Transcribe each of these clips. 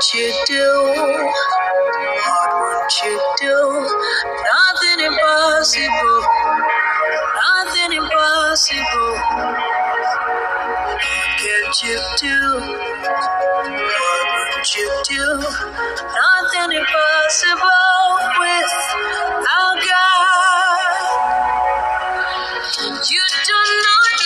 won't you do? What won't you do? Nothing impossible. Nothing impossible. What can't you do? What won't you do? Nothing impossible with our God. You do not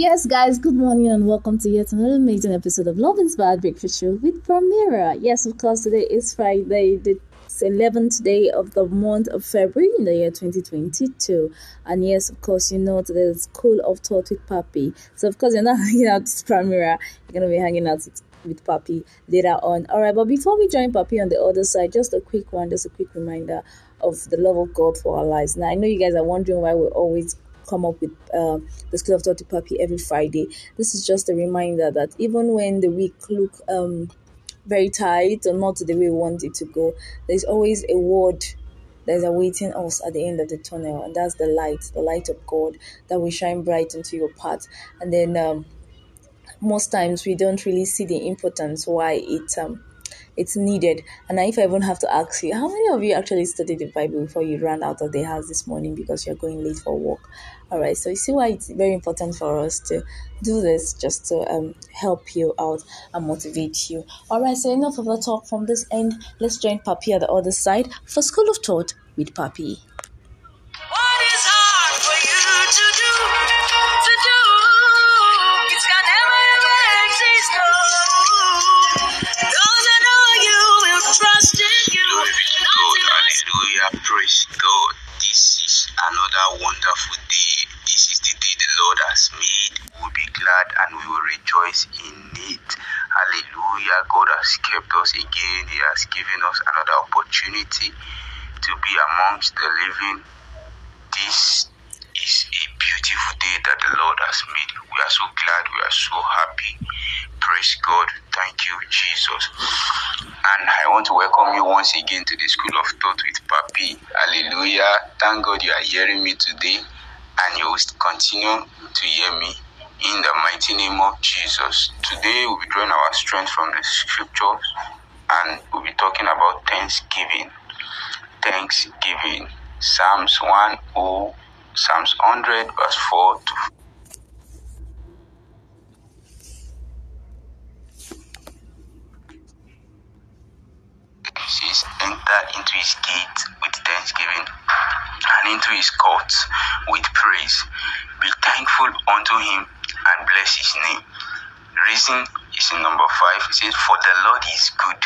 Yes, guys, good morning and welcome to yet another amazing episode of Love Inspired Breakfast Show with Pramira. Yes, of course, today is Friday, the 11th day of the month of February in the year 2022. And yes, of course, you know today is School of Thought with Papi. So, of course, you're not hanging out with Pramira, you're going to be hanging out with with Papi later on. All right, but before we join Papi on the other side, just a quick one, just a quick reminder of the love of God for our lives. Now, I know you guys are wondering why we're always come up with uh, the School of Thought to Papi every Friday. This is just a reminder that even when the week look um, very tight or not the way we want it to go, there's always a word that is awaiting us at the end of the tunnel, and that's the light, the light of God that will shine bright into your path. And then um, most times we don't really see the importance why it um it's needed. And if I even have to ask you, how many of you actually studied the Bible before you ran out of the house this morning because you're going late for work? All right, so you see why it's very important for us to do this just to um, help you out and motivate you. All right, so enough of the talk from this end. Let's join Papi at the other side for School of Thought with Papi. To be amongst the living. This is a beautiful day that the Lord has made. We are so glad. We are so happy. Praise God. Thank you, Jesus. And I want to welcome you once again to the School of Thought with Papi. Hallelujah. Thank God you are hearing me today and you will continue to hear me in the mighty name of Jesus. Today we'll be drawing our strength from the scriptures and we'll be talking about thanksgiving. Thanksgiving. Psalms 1 oh, Psalms 100 verse 4 to says, enter into his gate with thanksgiving and into his courts with praise. Be thankful unto him and bless his name. Reason is in number five. It says, For the Lord is good,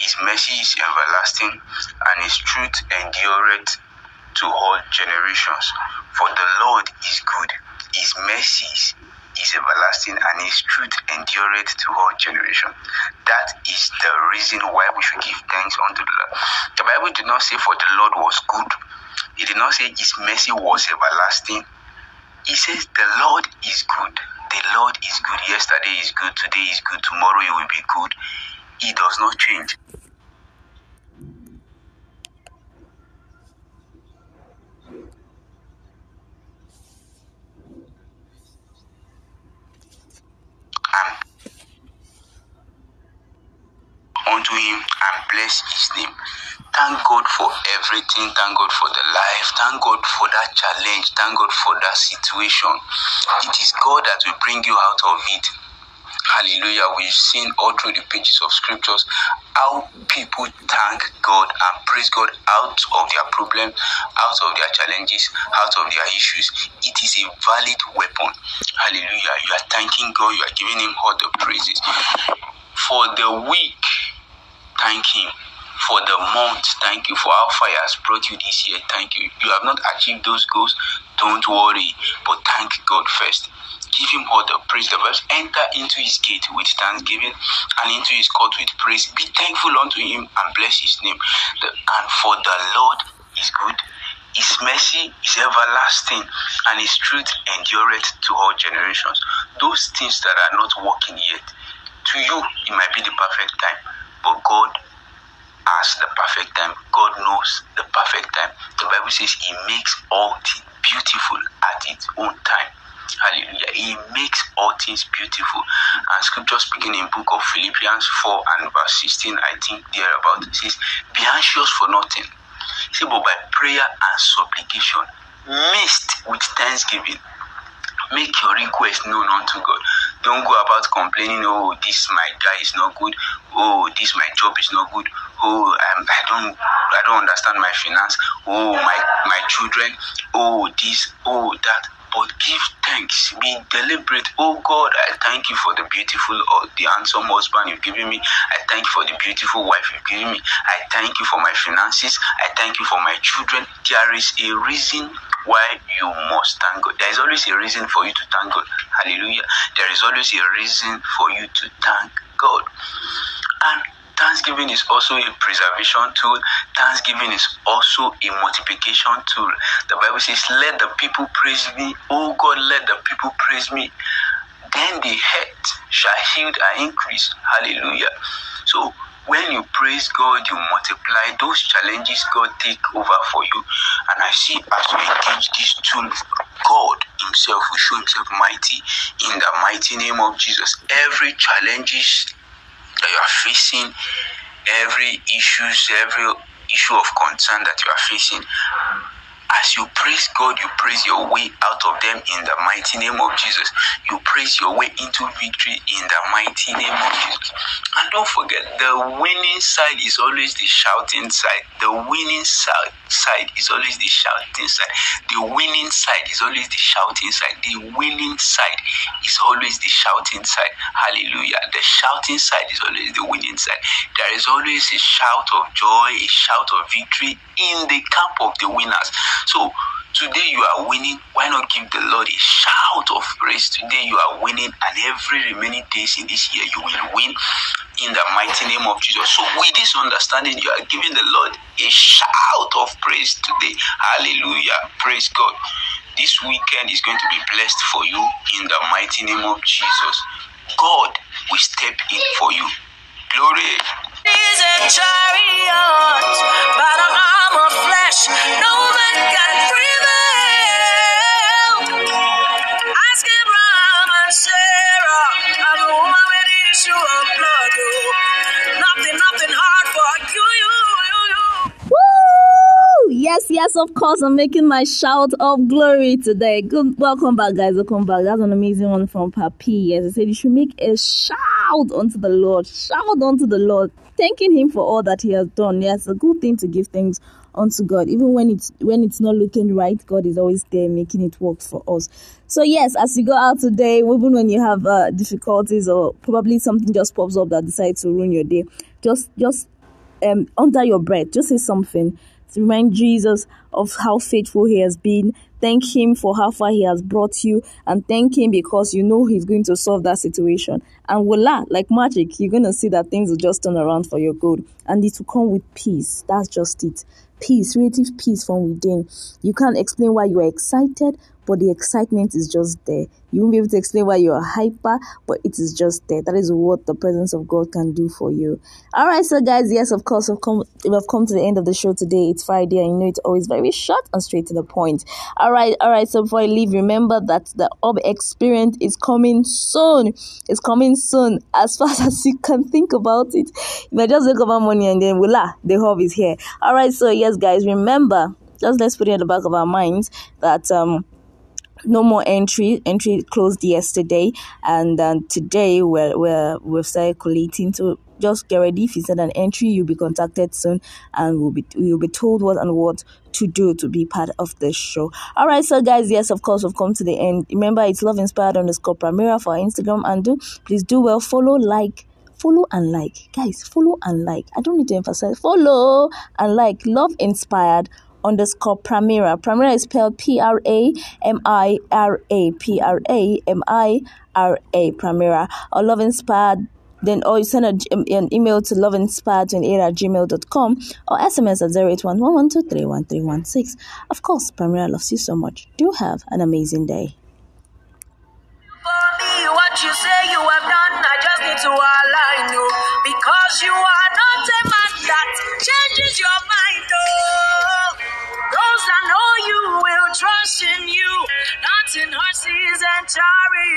his mercy is everlasting, and his truth endureth to all generations. For the Lord is good, his mercies is everlasting, and his truth endureth to all generations. That is the reason why we should give thanks unto the Lord. The Bible did not say, For the Lord was good. It did not say his mercy was everlasting. He says the Lord is good. The Lord is good. Yesterday is good. Today is good. Tomorrow he will be good. He does not change. Unto him and bless his name. Thank God for everything. Thank God for the life. Thank God for that challenge. Thank God for that situation. It is God that will bring you out of it. Hallelujah. We've seen all through the pages of scriptures how people thank God and praise God out of their problem, out of their challenges, out of their issues. It is a valid weapon. Hallelujah. You are thanking God, you are giving Him all the praises. For the week, thank Him. For the month, thank you. For how far He has brought you this year, thank you. You have not achieved those goals, don't worry, but thank God first. Give him all the uh, praise. The verse enter into his gate with thanksgiving and into his court with praise. Be thankful unto him and bless his name. The, and for the Lord is good. His mercy is everlasting and his truth endureth to all generations. Those things that are not working yet, to you, it might be the perfect time, but God has the perfect time. God knows the perfect time. The Bible says He makes all things beautiful at its own time. Hallelujah. He makes all things beautiful. And scripture speaking in book of Philippians 4 and verse 16, I think thereabout, it says, Be anxious for nothing. See, but by prayer and supplication, mixed with thanksgiving, make your request known unto God. Don't go about complaining, oh, this my guy is not good, oh, this my job is not good, oh, um, I don't I don't understand my finance, oh my my children, oh this, oh that but give thanks. Be deliberate. Oh God, I thank you for the beautiful or the handsome husband you've given me. I thank you for the beautiful wife you've given me. I thank you for my finances. I thank you for my children. There is a reason why you must thank God. There is always a reason for you to thank God. Hallelujah. There is always a reason for you to thank God. And Thanksgiving is also a preservation tool. Thanksgiving is also a multiplication tool. The Bible says, Let the people praise me. Oh God, let the people praise me. Then the head shall yield and increase. Hallelujah. So when you praise God, you multiply those challenges God take over for you. And I see as we engage this tool, God Himself will show Himself mighty in the mighty name of Jesus. Every challenges that you are facing, every issues, every issue of concern that you are facing, as you praise God, you praise your way out of them in the mighty name of Jesus. You praise your way into victory in the mighty name of Jesus. And don't forget, the winning side is always the shouting side. The winning side, side is always the shouting side. The winning side is always the shouting side. The winning side is always the shouting side. Hallelujah. The shouting side is always the winning side. There is always a shout of joy, a shout of victory in the camp of the winners. So today you are winning. Why not give the Lord a shout of praise? Today you are winning, and every remaining days in this year you will win in the mighty name of Jesus. So with this understanding, you are giving the Lord a shout of praise today. Hallelujah. Praise God. This weekend is going to be blessed for you in the mighty name of Jesus. God will step in for you. Glory. A chariot, but of flesh. No man can prevail. Ask Yes, of course. I'm making my shout of glory today. Good, welcome back, guys. Welcome back. That's an amazing one from Papi. Yes, I said you should make a shout unto the Lord. Shout unto the Lord, thanking Him for all that He has done. Yes, a good thing to give thanks unto God, even when it's when it's not looking right. God is always there, making it work for us. So yes, as you go out today, even when you have uh, difficulties or probably something just pops up that decides to ruin your day, just just um, under your breath, just say something remind Jesus of how faithful He has been. Thank Him for how far He has brought you, and thank Him because you know He's going to solve that situation. And voila, like magic, you're going to see that things will just turn around for your good, and it will come with peace. That's just it. Peace, relative peace from within. You can't explain why you are excited, but the excitement is just there. You won't be able to explain why you are hyper, but it is just there. That is what the presence of God can do for you. All right, so guys, yes, of course, we've come, we've come to the end of the show today. It's Friday, and you know it's always very short and straight to the point. All right, all right. So before I leave, remember that the Ob experience is coming soon. It's coming soon, as fast as you can think about it. If I just think about money and then voila, the hub is here. All right, so yes, guys, remember. Just let's put it in the back of our minds that um no more entry. Entry closed yesterday and um, today we're, we're we're circulating so just get ready. If you send an entry you'll be contacted soon and we'll be you'll be told what and what to do to be part of the show. All right so guys yes of course we've come to the end. Remember it's love inspired underscore Pramira for instagram and do please do well. Follow like follow and like. Guys follow and like. I don't need to emphasize. Follow and like. Love inspired underscore Pramira. Pramira is spelled P R A M I R A P R A M I R A Pramira. Or love inspired. Then or you send a, an email to loveinspired28 at gmail.com or SMS at 081 Of course, Pramira loves you so much. Do have an amazing day. Because you are not a man that changes your mind, oh. Trust in you. Not in horses and chariots.